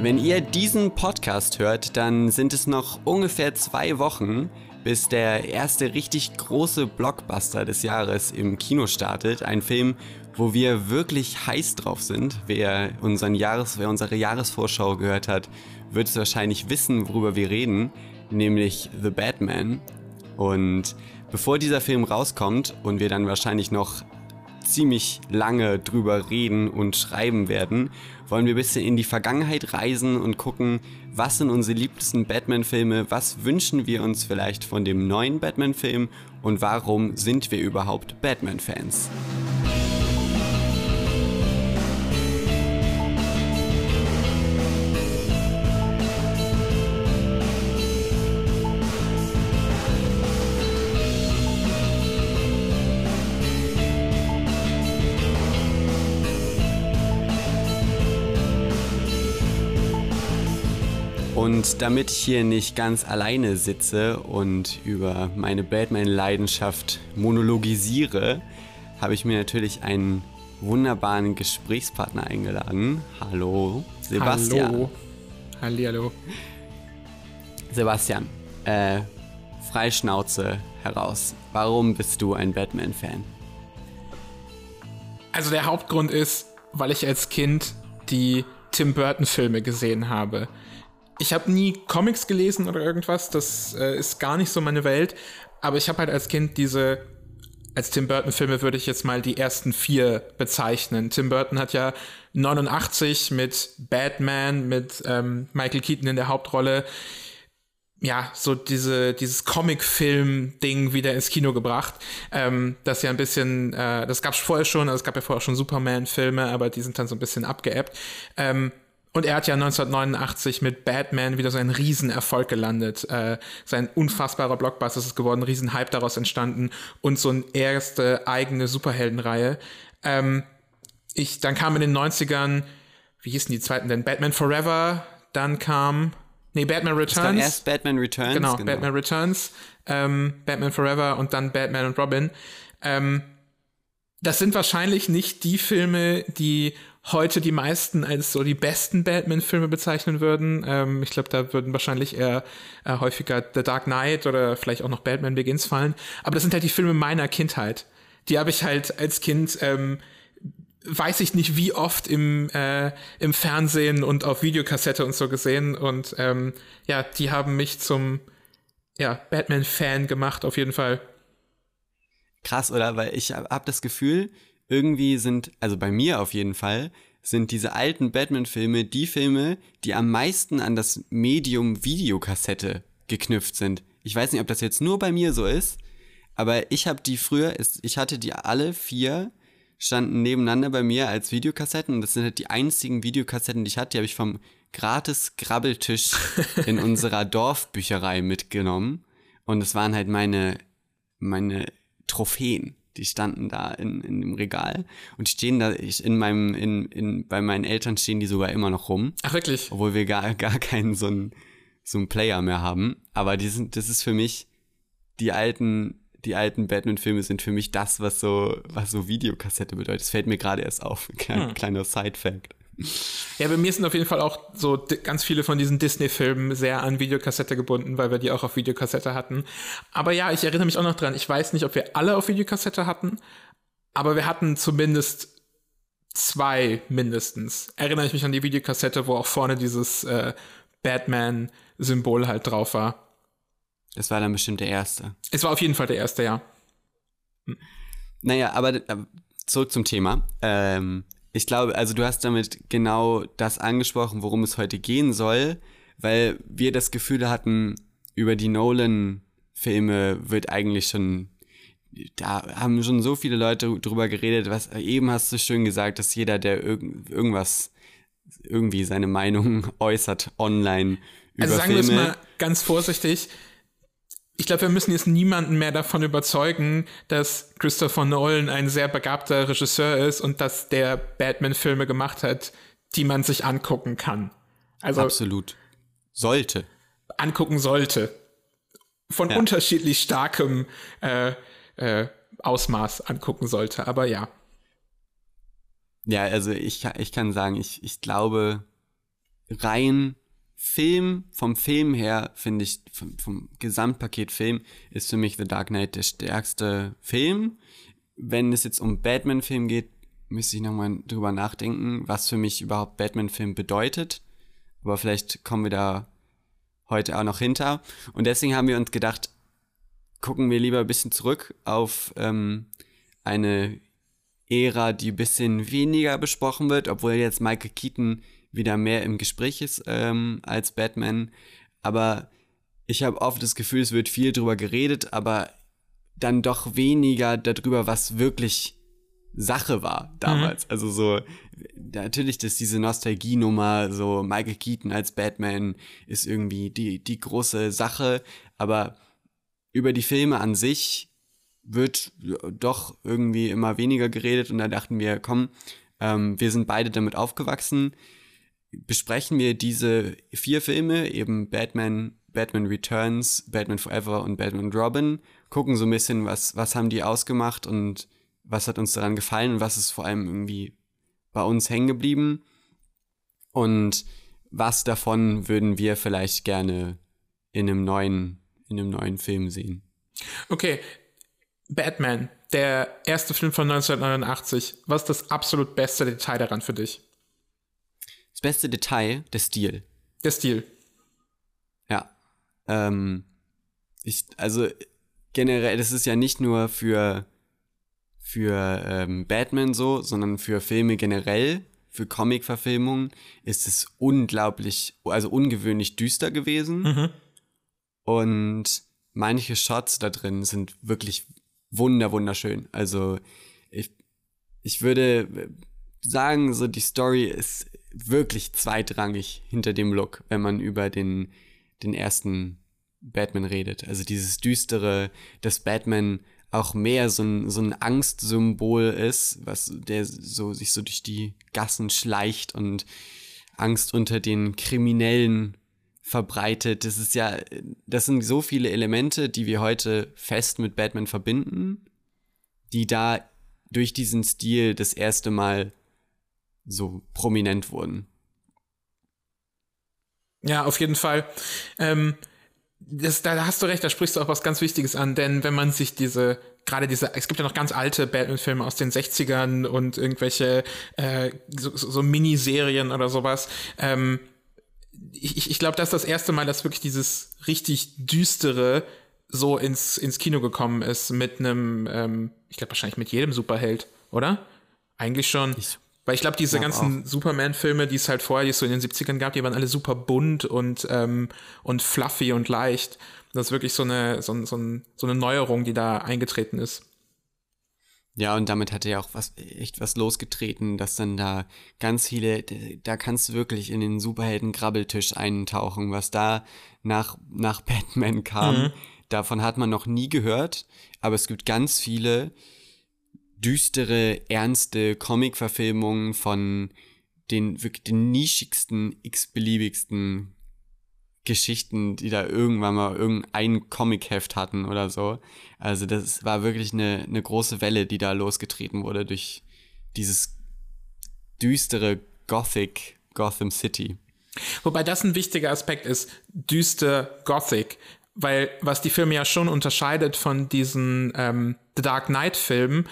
Wenn ihr diesen Podcast hört, dann sind es noch ungefähr zwei Wochen, bis der erste richtig große Blockbuster des Jahres im Kino startet. Ein Film, wo wir wirklich heiß drauf sind. Wer, unseren Jahres, wer unsere Jahresvorschau gehört hat, wird es wahrscheinlich wissen, worüber wir reden, nämlich The Batman. Und bevor dieser Film rauskommt und wir dann wahrscheinlich noch ziemlich lange drüber reden und schreiben werden, wollen wir ein bisschen in die Vergangenheit reisen und gucken, was sind unsere liebsten Batman-Filme, was wünschen wir uns vielleicht von dem neuen Batman-Film und warum sind wir überhaupt Batman-Fans. Und damit ich hier nicht ganz alleine sitze und über meine Batman-Leidenschaft monologisiere, habe ich mir natürlich einen wunderbaren Gesprächspartner eingeladen. Hallo, Sebastian. Hallo. Hallihallo. Sebastian, äh, Freischnauze heraus. Warum bist du ein Batman-Fan? Also der Hauptgrund ist, weil ich als Kind die Tim Burton-Filme gesehen habe ich habe nie Comics gelesen oder irgendwas, das äh, ist gar nicht so meine Welt, aber ich habe halt als Kind diese als Tim Burton Filme würde ich jetzt mal die ersten vier bezeichnen. Tim Burton hat ja 89 mit Batman, mit ähm, Michael Keaton in der Hauptrolle, ja, so diese, dieses Comic-Film-Ding wieder ins Kino gebracht. Ähm, das ja ein bisschen, äh, das gab's vorher schon, also es gab ja vorher schon Superman-Filme, aber die sind dann so ein bisschen abgeebbt. Ähm, und er hat ja 1989 mit Batman wieder so einen Riesenerfolg gelandet. Äh, sein unfassbarer Blockbuster ist geworden, Riesenhype daraus entstanden und so eine erste eigene Superheldenreihe. Ähm, ich, dann kam in den 90ern, wie hießen die zweiten denn? Batman Forever, dann kam, nee, Batman Returns. erst Batman Returns. Genau, genau. Batman Returns, ähm, Batman Forever und dann Batman und Robin. Ähm, das sind wahrscheinlich nicht die Filme, die heute die meisten als so die besten Batman-Filme bezeichnen würden. Ähm, ich glaube, da würden wahrscheinlich eher äh, häufiger The Dark Knight oder vielleicht auch noch Batman Begins fallen. Aber das sind halt die Filme meiner Kindheit. Die habe ich halt als Kind, ähm, weiß ich nicht wie oft im, äh, im Fernsehen und auf Videokassette und so gesehen. Und ähm, ja, die haben mich zum ja, Batman-Fan gemacht, auf jeden Fall. Krass, oder? Weil ich habe das Gefühl, irgendwie sind, also bei mir auf jeden Fall, sind diese alten Batman-Filme die Filme, die am meisten an das Medium Videokassette geknüpft sind. Ich weiß nicht, ob das jetzt nur bei mir so ist, aber ich habe die früher, ich hatte die alle vier, standen nebeneinander bei mir als Videokassetten und das sind halt die einzigen Videokassetten, die ich hatte, die habe ich vom gratis Grabbeltisch in unserer Dorfbücherei mitgenommen und es waren halt meine, meine Trophäen die standen da in, in dem Regal und stehen da ich, in meinem in, in bei meinen Eltern stehen die sogar immer noch rum. Ach wirklich? Obwohl wir gar gar keinen so einen so einen Player mehr haben, aber die sind das ist für mich die alten die alten Batman Filme sind für mich das was so was so Videokassette bedeutet. Das fällt mir gerade erst auf, kleiner, hm. kleiner Side Fact. Ja, bei mir sind auf jeden Fall auch so ganz viele von diesen Disney-Filmen sehr an Videokassette gebunden, weil wir die auch auf Videokassette hatten. Aber ja, ich erinnere mich auch noch dran. Ich weiß nicht, ob wir alle auf Videokassette hatten, aber wir hatten zumindest zwei mindestens. Erinnere ich mich an die Videokassette, wo auch vorne dieses äh, Batman-Symbol halt drauf war. Das war dann bestimmt der erste. Es war auf jeden Fall der erste, ja. Naja, aber äh, zurück zum Thema. Ähm, ich glaube, also du hast damit genau das angesprochen, worum es heute gehen soll, weil wir das Gefühl hatten, über die Nolan-Filme wird eigentlich schon, da haben schon so viele Leute drüber geredet, was eben hast du schön gesagt, dass jeder, der irg irgendwas, irgendwie seine Meinung äußert online über also sagen Filme. wir es mal ganz vorsichtig, ich glaube, wir müssen jetzt niemanden mehr davon überzeugen, dass Christopher Nolan ein sehr begabter Regisseur ist und dass der Batman-Filme gemacht hat, die man sich angucken kann. Also absolut sollte angucken sollte von ja. unterschiedlich starkem äh, äh, Ausmaß angucken sollte. Aber ja. Ja, also ich, ich kann sagen, ich, ich glaube, rein Film, vom Film her, finde ich, vom, vom Gesamtpaket Film, ist für mich The Dark Knight der stärkste Film. Wenn es jetzt um Batman-Film geht, müsste ich nochmal drüber nachdenken, was für mich überhaupt Batman-Film bedeutet. Aber vielleicht kommen wir da heute auch noch hinter. Und deswegen haben wir uns gedacht, gucken wir lieber ein bisschen zurück auf ähm, eine Ära, die ein bisschen weniger besprochen wird, obwohl jetzt Michael Keaton wieder mehr im Gespräch ist ähm, als Batman. Aber ich habe oft das Gefühl, es wird viel drüber geredet, aber dann doch weniger darüber, was wirklich Sache war damals. Mhm. Also so, natürlich, dass diese Nostalgie-Nummer, so Michael Keaton als Batman ist irgendwie die, die große Sache, aber über die Filme an sich wird doch irgendwie immer weniger geredet und da dachten wir, komm, ähm, wir sind beide damit aufgewachsen, besprechen wir diese vier Filme, eben Batman, Batman Returns, Batman Forever und Batman Robin, gucken so ein bisschen, was, was haben die ausgemacht und was hat uns daran gefallen und was ist vor allem irgendwie bei uns hängen geblieben und was davon würden wir vielleicht gerne in einem neuen, in einem neuen Film sehen. Okay, Batman, der erste Film von 1989. Was ist das absolut beste Detail daran für dich? Das beste Detail, der Stil. Der Stil. Ja. Ähm, ich, also generell, das ist ja nicht nur für, für ähm, Batman so, sondern für Filme generell, für Comic-Verfilmungen ist es unglaublich, also ungewöhnlich düster gewesen. Mhm. Und manche Shots da drin sind wirklich wunder, wunderschön. Also ich, ich würde sagen, so die Story ist wirklich zweitrangig hinter dem Look, wenn man über den, den ersten Batman redet. Also dieses düstere, dass Batman auch mehr so ein, so ein Angstsymbol ist, was der so sich so durch die Gassen schleicht und Angst unter den Kriminellen verbreitet. Das ist ja, das sind so viele Elemente, die wir heute fest mit Batman verbinden, die da durch diesen Stil das erste Mal so prominent wurden. Ja, auf jeden Fall. Ähm, das, da hast du recht, da sprichst du auch was ganz Wichtiges an, denn wenn man sich diese, gerade diese, es gibt ja noch ganz alte Batman-Filme aus den 60ern und irgendwelche äh, so, so Miniserien oder sowas, ähm, ich, ich glaube, das ist das erste Mal, dass wirklich dieses richtig düstere so ins, ins Kino gekommen ist mit einem, ähm, ich glaube wahrscheinlich mit jedem Superheld, oder? Eigentlich schon. Ich weil ich glaube, diese ja, ganzen Superman-Filme, die es halt vorher, die es so in den 70ern gab, die waren alle super bunt und, ähm, und fluffy und leicht. Das ist wirklich so eine, so, so, so eine Neuerung, die da eingetreten ist. Ja, und damit hat er ja auch was, echt was losgetreten, dass dann da ganz viele, da kannst du wirklich in den Superhelden-Grabbeltisch eintauchen, was da nach, nach Batman kam. Mhm. Davon hat man noch nie gehört, aber es gibt ganz viele, düstere, ernste Comic-Verfilmungen von den wirklich den nischigsten, x-beliebigsten Geschichten, die da irgendwann mal irgendein Comic-Heft hatten oder so. Also das war wirklich eine, eine große Welle, die da losgetreten wurde durch dieses düstere Gothic Gotham City. Wobei das ein wichtiger Aspekt ist, düster Gothic, weil was die Filme ja schon unterscheidet von diesen ähm, The Dark Knight Filmen,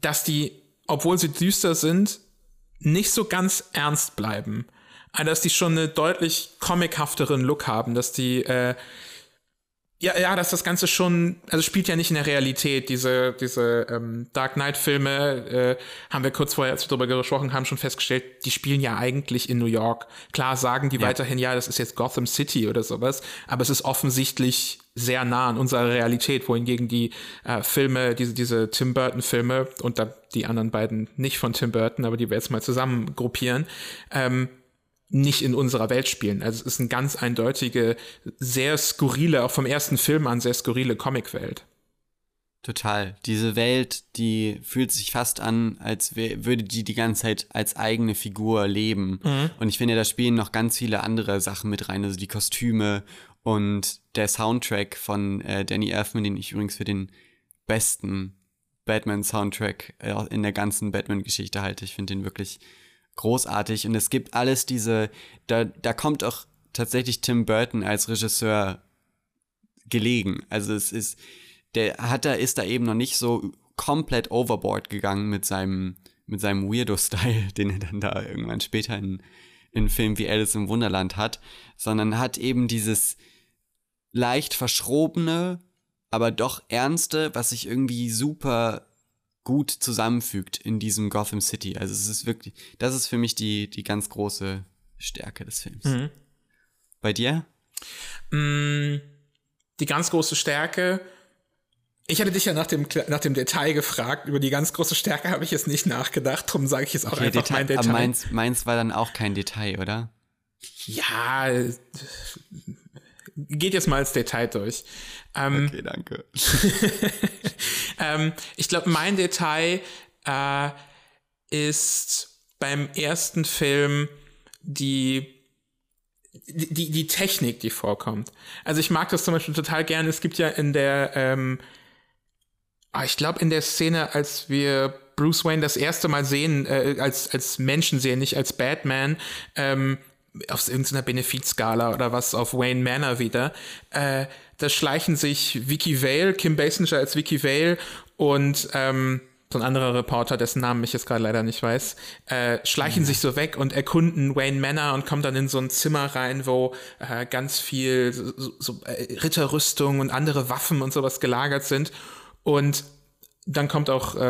dass die, obwohl sie düster sind, nicht so ganz ernst bleiben. Also, dass die schon eine deutlich comichafteren Look haben, dass die, äh, ja, ja, dass das Ganze schon, also spielt ja nicht in der Realität. Diese, diese ähm, Dark Knight-Filme, äh, haben wir kurz vorher, als wir darüber gesprochen haben, schon festgestellt, die spielen ja eigentlich in New York. Klar sagen die ja. weiterhin, ja, das ist jetzt Gotham City oder sowas, aber es ist offensichtlich sehr nah an unserer Realität, wohingegen die äh, Filme, diese, diese Tim Burton-Filme und dann die anderen beiden nicht von Tim Burton, aber die wir jetzt mal zusammen gruppieren, ähm, nicht in unserer Welt spielen. Also es ist eine ganz eindeutige, sehr skurrile, auch vom ersten Film an sehr skurrile Comicwelt. Total. Diese Welt, die fühlt sich fast an, als würde die die ganze Zeit als eigene Figur leben. Mhm. Und ich finde, da spielen noch ganz viele andere Sachen mit rein, also die Kostüme und der Soundtrack von äh, Danny Elfman, den ich übrigens für den besten Batman-Soundtrack äh, in der ganzen Batman-Geschichte halte. Ich finde den wirklich großartig und es gibt alles diese, da, da kommt auch tatsächlich Tim Burton als Regisseur gelegen. Also es ist, der hat da, ist da eben noch nicht so komplett overboard gegangen mit seinem, mit seinem Weirdo-Style, den er dann da irgendwann später in, in Filmen wie Alice im Wunderland hat, sondern hat eben dieses leicht verschrobene, aber doch ernste, was sich irgendwie super gut zusammenfügt in diesem Gotham City. Also es ist wirklich, das ist für mich die, die ganz große Stärke des Films. Mhm. Bei dir? Mm, die ganz große Stärke. Ich hatte dich ja nach dem, nach dem Detail gefragt. Über die ganz große Stärke habe ich jetzt nicht nachgedacht. Darum sage ich jetzt auch okay, einfach Detail, mein Detail. Aber meins, meins war dann auch kein Detail, oder? Ja, geht jetzt mal ins Detail durch. Ähm, okay, danke. ähm, ich glaube, mein Detail äh, ist beim ersten Film die die, die Technik, die vorkommt. Also ich mag das zum Beispiel total gerne. Es gibt ja in der, ähm, ah, ich glaube in der Szene, als wir Bruce Wayne das erste Mal sehen, äh, als, als Menschen sehen, nicht als Batman, ähm, auf irgendeiner Benefizskala oder was auf Wayne Manor wieder, äh, da schleichen sich Vicky Vale, Kim Basinger als Vicky Vale und ähm, so ein anderer Reporter, dessen Namen ich jetzt gerade leider nicht weiß, äh, schleichen mhm. sich so weg und erkunden Wayne Manor und kommen dann in so ein Zimmer rein, wo äh, ganz viel so, so äh, Ritterrüstung und andere Waffen und sowas gelagert sind. Und dann kommt auch äh,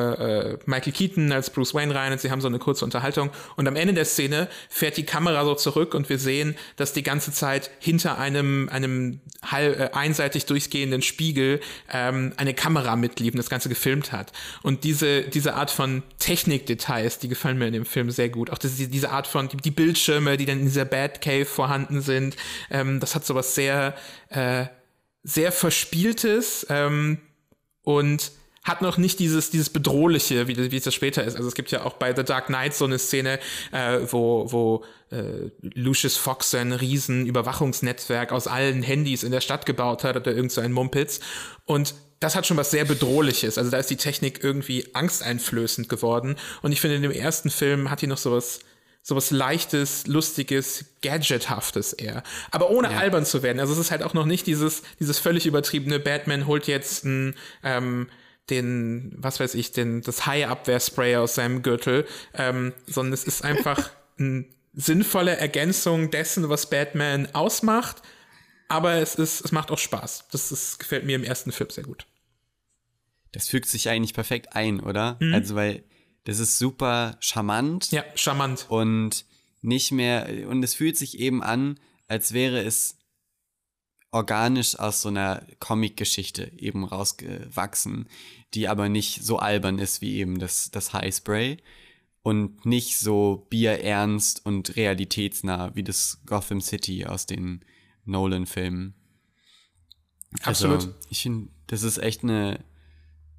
äh, Michael Keaton als Bruce Wayne rein und sie haben so eine kurze Unterhaltung. Und am Ende der Szene fährt die Kamera so zurück und wir sehen, dass die ganze Zeit hinter einem, einem halb, äh, einseitig durchgehenden Spiegel ähm, eine Kamera mitlief und das Ganze gefilmt hat. Und diese, diese Art von Technikdetails, die gefallen mir in dem Film sehr gut. Auch das, diese Art von, die, die Bildschirme, die dann in dieser Batcave vorhanden sind, ähm, das hat sowas sehr, äh, sehr Verspieltes ähm, und hat noch nicht dieses, dieses Bedrohliche, wie, wie es das später ist. Also es gibt ja auch bei The Dark Knight so eine Szene, äh, wo, wo äh, Lucius Fox sein riesen Überwachungsnetzwerk aus allen Handys in der Stadt gebaut hat oder irgend so ein Mumpitz. Und das hat schon was sehr Bedrohliches. Also da ist die Technik irgendwie angsteinflößend geworden. Und ich finde, in dem ersten Film hat die noch sowas, sowas leichtes, lustiges, gadgethaftes eher. Aber ohne ja. albern zu werden. Also es ist halt auch noch nicht dieses, dieses völlig übertriebene Batman holt jetzt ein, ähm, den, was weiß ich, den, das Hai-Abwehrspray aus seinem Gürtel, ähm, sondern es ist einfach eine sinnvolle Ergänzung dessen, was Batman ausmacht. Aber es ist, es macht auch Spaß. Das ist, gefällt mir im ersten Film sehr gut. Das fügt sich eigentlich perfekt ein, oder? Mhm. Also, weil das ist super charmant. Ja, charmant. Und nicht mehr, und es fühlt sich eben an, als wäre es organisch aus so einer Comic-Geschichte eben rausgewachsen, die aber nicht so albern ist wie eben das, das High Spray und nicht so bierernst und realitätsnah wie das Gotham City aus den Nolan-Filmen. Also, Absolut. Ich finde, das ist echt eine,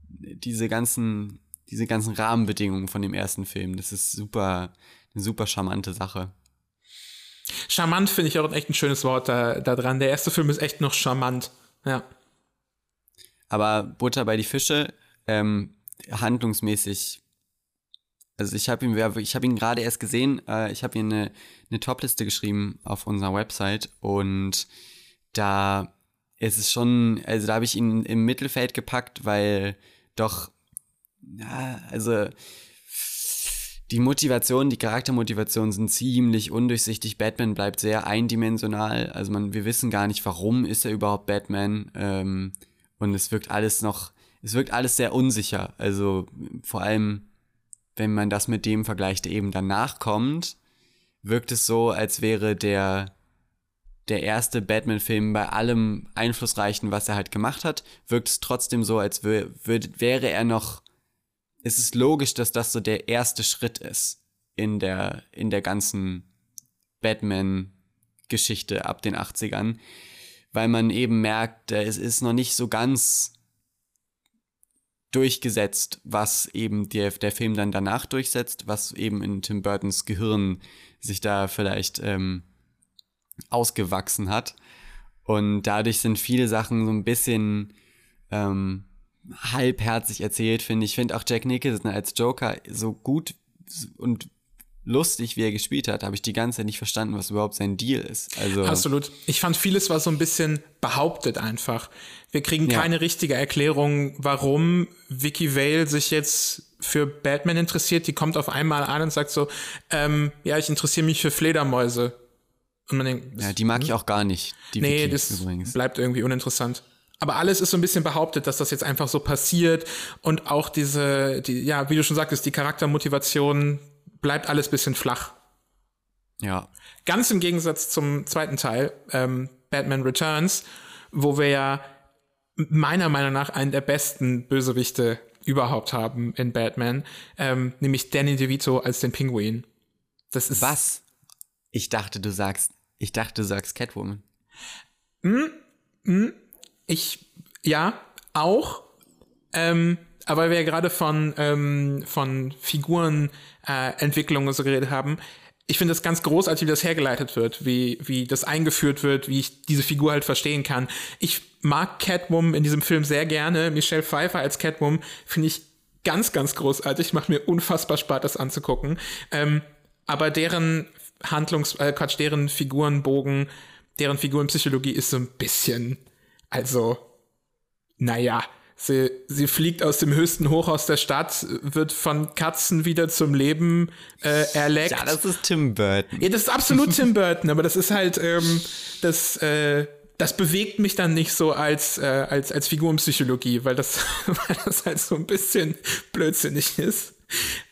diese ganzen, diese ganzen Rahmenbedingungen von dem ersten Film, das ist super, eine super charmante Sache. Charmant finde ich auch echt ein schönes Wort da, da dran. Der erste Film ist echt noch charmant. Ja. Aber Butter bei die Fische, ähm, handlungsmäßig. Also ich habe ihn, habe ihn gerade erst gesehen. Äh, ich habe ihm eine, eine Topliste geschrieben auf unserer Website und da ist es schon, also da habe ich ihn im Mittelfeld gepackt, weil doch, ja, also die Motivation, die Charaktermotivationen sind ziemlich undurchsichtig. Batman bleibt sehr eindimensional. Also man, wir wissen gar nicht, warum ist er überhaupt Batman. Ähm, und es wirkt alles noch, es wirkt alles sehr unsicher. Also vor allem, wenn man das mit dem vergleicht, der eben danach kommt, wirkt es so, als wäre der der erste Batman-Film bei allem Einflussreichen, was er halt gemacht hat, wirkt es trotzdem so, als wär, wäre er noch es ist logisch, dass das so der erste Schritt ist in der, in der ganzen Batman-Geschichte ab den 80ern, weil man eben merkt, es ist noch nicht so ganz durchgesetzt, was eben der, der Film dann danach durchsetzt, was eben in Tim Burtons Gehirn sich da vielleicht ähm, ausgewachsen hat. Und dadurch sind viele Sachen so ein bisschen ähm, halbherzig erzählt, finde ich. Ich finde auch Jack Nicholson als Joker so gut und lustig, wie er gespielt hat, habe ich die ganze Zeit nicht verstanden, was überhaupt sein Deal ist. Also Absolut. Ich fand vieles war so ein bisschen behauptet einfach. Wir kriegen ja. keine richtige Erklärung, warum Vicky Vale sich jetzt für Batman interessiert. Die kommt auf einmal an und sagt so, ähm, ja, ich interessiere mich für Fledermäuse. Und man denkt, ja, die mag hm? ich auch gar nicht. Die nee, Vicky das übrigens. bleibt irgendwie uninteressant. Aber alles ist so ein bisschen behauptet, dass das jetzt einfach so passiert und auch diese, die, ja, wie du schon sagtest, die Charaktermotivation bleibt alles bisschen flach. Ja. Ganz im Gegensatz zum zweiten Teil, ähm, Batman Returns, wo wir ja meiner Meinung nach einen der besten Bösewichte überhaupt haben in Batman, ähm, nämlich Danny DeVito als den Pinguin. Das ist was? Ich dachte, du sagst, ich dachte, du sagst Catwoman. Mm, mm, ich, ja, auch. Ähm, aber wir ja gerade von, ähm, von Figurenentwicklung äh, so geredet haben, ich finde das ganz großartig, wie das hergeleitet wird, wie, wie das eingeführt wird, wie ich diese Figur halt verstehen kann. Ich mag Catwoman in diesem Film sehr gerne. Michelle Pfeiffer als Catwoman finde ich ganz, ganz großartig. Macht mir unfassbar Spaß, das anzugucken. Ähm, aber deren Handlungs-, äh, Quatsch, deren Figurenbogen, deren Figurenpsychologie ist so ein bisschen, also, naja, Sie, sie fliegt aus dem höchsten Hochhaus der Stadt, wird von Katzen wieder zum Leben äh, erleckt. Ja, das ist Tim Burton. Ja, das ist absolut Tim Burton, aber das ist halt, ähm, das, äh, das bewegt mich dann nicht so als, äh, als, als Figurenpsychologie, weil das, weil das halt so ein bisschen blödsinnig ist.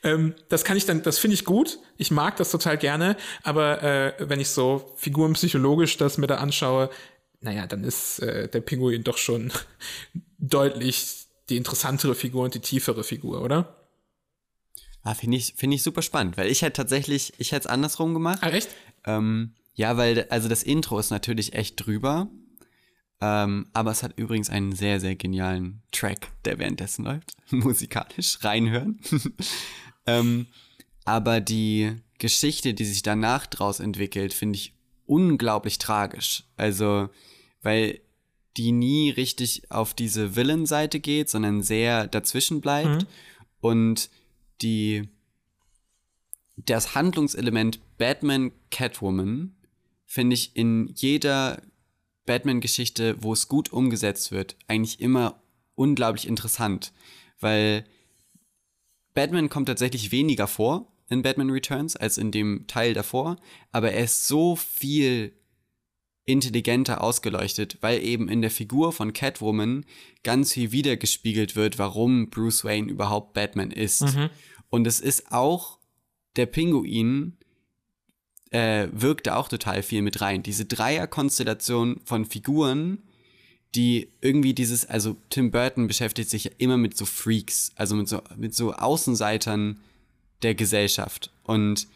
Ähm, das kann ich dann, das finde ich gut. Ich mag das total gerne, aber äh, wenn ich so figurenpsychologisch das mir da anschaue, naja, dann ist äh, der Pinguin doch schon deutlich die interessantere Figur und die tiefere Figur, oder? Ah, finde ich, finde ich super spannend, weil ich hätte tatsächlich, ich hätte es andersrum gemacht. Ah, echt? Ähm, ja, weil, also das Intro ist natürlich echt drüber. Ähm, aber es hat übrigens einen sehr, sehr genialen Track, der währenddessen läuft. Musikalisch reinhören. ähm, aber die Geschichte, die sich danach draus entwickelt, finde ich unglaublich tragisch. Also, weil die nie richtig auf diese Villain-Seite geht, sondern sehr dazwischen bleibt. Mhm. Und die das Handlungselement Batman Catwoman finde ich in jeder Batman-Geschichte, wo es gut umgesetzt wird, eigentlich immer unglaublich interessant, weil Batman kommt tatsächlich weniger vor in Batman Returns als in dem Teil davor, aber er ist so viel intelligenter ausgeleuchtet, weil eben in der Figur von Catwoman ganz viel wiedergespiegelt wird, warum Bruce Wayne überhaupt Batman ist. Mhm. Und es ist auch der Pinguin äh, wirkt da auch total viel mit rein. Diese Dreierkonstellation von Figuren, die irgendwie dieses, also Tim Burton beschäftigt sich ja immer mit so Freaks, also mit so, mit so Außenseitern der Gesellschaft. Und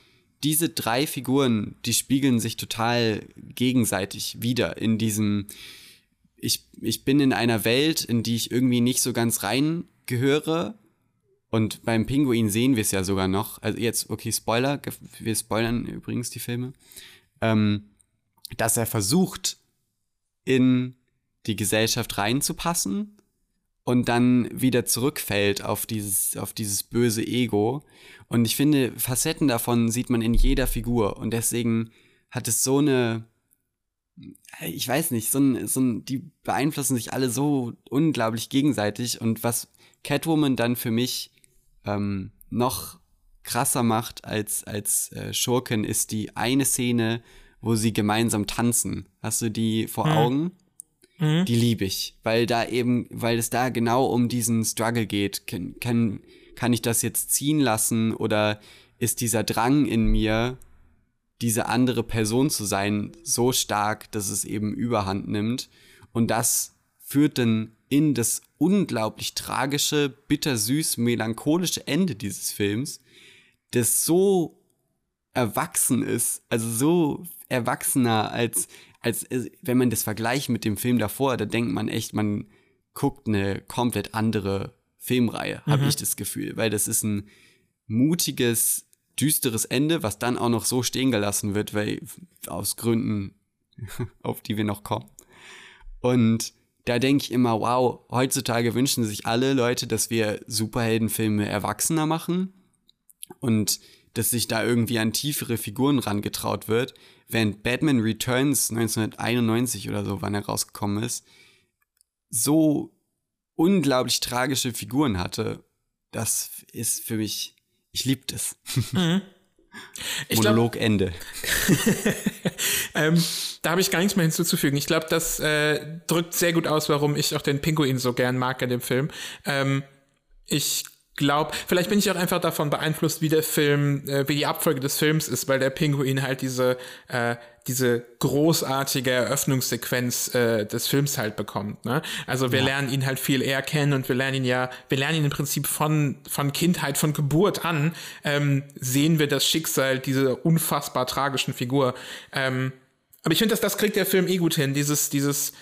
diese drei Figuren, die spiegeln sich total gegenseitig wieder in diesem, ich, ich bin in einer Welt, in die ich irgendwie nicht so ganz rein gehöre. Und beim Pinguin sehen wir es ja sogar noch. Also jetzt, okay, Spoiler, wir spoilern übrigens die Filme. Ähm, dass er versucht, in die Gesellschaft reinzupassen und dann wieder zurückfällt auf dieses, auf dieses böse Ego. Und ich finde, Facetten davon sieht man in jeder Figur. Und deswegen hat es so eine, ich weiß nicht, so ein, so ein, die beeinflussen sich alle so unglaublich gegenseitig. Und was Catwoman dann für mich ähm, noch krasser macht als, als äh, Schurken, ist die eine Szene, wo sie gemeinsam tanzen. Hast du die vor hm. Augen? Mhm. Die liebe ich, weil da eben, weil es da genau um diesen Struggle geht. Kann, kann, kann ich das jetzt ziehen lassen oder ist dieser Drang in mir, diese andere Person zu sein, so stark, dass es eben überhand nimmt. Und das führt dann in das unglaublich tragische, bittersüß, melancholische Ende dieses Films, das so erwachsen ist, also so erwachsener als als äh, wenn man das vergleicht mit dem Film davor, da denkt man echt, man guckt eine komplett andere Filmreihe, mhm. habe ich das Gefühl, weil das ist ein mutiges, düsteres Ende, was dann auch noch so stehen gelassen wird, weil aus Gründen, auf die wir noch kommen. Und da denke ich immer, wow, heutzutage wünschen sich alle Leute, dass wir Superheldenfilme erwachsener machen. Und dass sich da irgendwie an tiefere Figuren rangetraut wird, während Batman Returns 1991 oder so, wann er rausgekommen ist, so unglaublich tragische Figuren hatte. Das ist für mich, ich liebe das. Mhm. Monolog glaub, Ende. ähm, da habe ich gar nichts mehr hinzuzufügen. Ich glaube, das äh, drückt sehr gut aus, warum ich auch den Pinguin so gern mag in dem Film. Ähm, ich glaube, vielleicht bin ich auch einfach davon beeinflusst, wie der Film, äh, wie die Abfolge des Films ist, weil der Pinguin halt diese, äh, diese großartige Eröffnungssequenz äh, des Films halt bekommt. Ne? Also wir ja. lernen ihn halt viel eher kennen und wir lernen ihn ja, wir lernen ihn im Prinzip von, von Kindheit, von Geburt an, ähm, sehen wir das Schicksal dieser unfassbar tragischen Figur. Ähm, aber ich finde, dass das kriegt der Film eh gut hin, dieses, dieses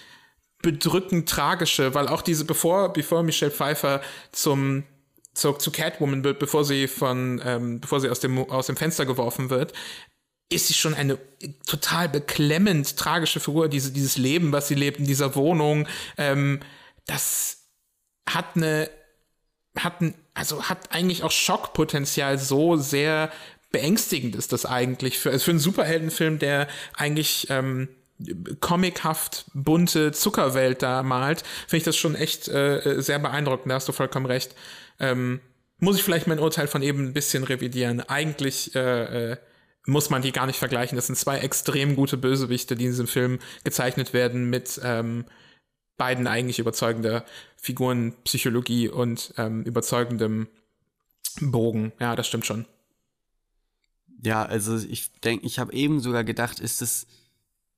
bedrückend tragische, weil auch diese, bevor, bevor Michelle Pfeiffer zum zu, zu Catwoman wird, bevor sie von, ähm, bevor sie aus dem, aus dem Fenster geworfen wird, ist sie schon eine total beklemmend tragische Figur. Diese, dieses Leben, was sie lebt in dieser Wohnung, ähm, das hat eine, hat ein, also hat eigentlich auch Schockpotenzial so sehr beängstigend ist das eigentlich für, also für einen Superheldenfilm, der eigentlich ähm, comichaft bunte Zuckerwelt da malt, finde ich das schon echt äh, sehr beeindruckend. Da hast du vollkommen recht. Ähm, muss ich vielleicht mein Urteil von eben ein bisschen revidieren. Eigentlich äh, äh, muss man die gar nicht vergleichen. Das sind zwei extrem gute Bösewichte, die in diesem Film gezeichnet werden mit ähm, beiden eigentlich überzeugender Figurenpsychologie und ähm, überzeugendem Bogen. Ja, das stimmt schon. Ja, also ich denke, ich habe eben sogar gedacht, ist es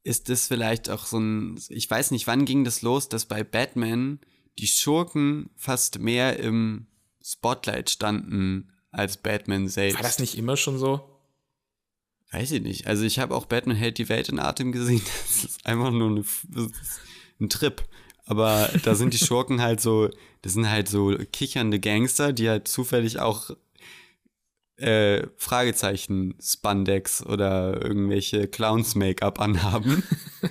ist das vielleicht auch so ein, ich weiß nicht, wann ging das los, dass bei Batman die Schurken fast mehr im Spotlight standen als Batman selbst. War das nicht immer schon so? Weiß ich nicht. Also ich habe auch Batman hält die Welt in Atem gesehen. Das ist einfach nur eine, ein Trip. Aber da sind die Schurken halt so, das sind halt so kichernde Gangster, die halt zufällig auch äh, Fragezeichen Spandex oder irgendwelche Clowns Make-up anhaben.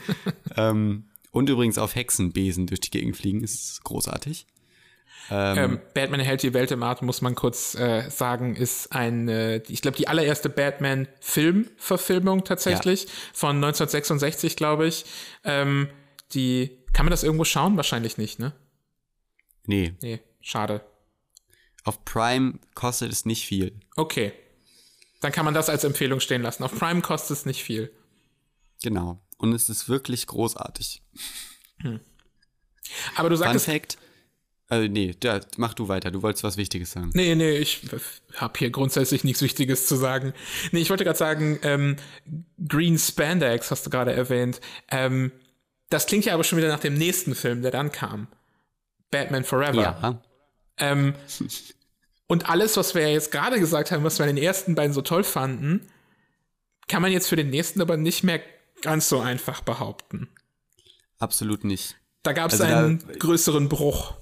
ähm, und übrigens auf Hexenbesen durch die Gegend fliegen, ist großartig. Ähm, ähm, Batman hält die Welt im Atem, muss man kurz äh, sagen, ist ein, äh, ich glaube, die allererste Batman-Film-Verfilmung tatsächlich ja. von 1966, glaube ich. Ähm, die, kann man das irgendwo schauen? Wahrscheinlich nicht, ne? Nee. Nee, schade. Auf Prime kostet es nicht viel. Okay. Dann kann man das als Empfehlung stehen lassen. Auf Prime kostet es nicht viel. Genau. Und es ist wirklich großartig. Hm. Aber du sagst. Fun Fact, also nee, da, mach du weiter. Du wolltest was Wichtiges sagen. Nee, nee, ich habe hier grundsätzlich nichts Wichtiges zu sagen. Nee, ich wollte gerade sagen, ähm, Green Spandex hast du gerade erwähnt. Ähm, das klingt ja aber schon wieder nach dem nächsten Film, der dann kam. Batman Forever. Ja. Ähm, und alles, was wir ja jetzt gerade gesagt haben, was wir in den ersten beiden so toll fanden, kann man jetzt für den nächsten aber nicht mehr ganz so einfach behaupten. Absolut nicht. Da gab es also einen größeren Bruch.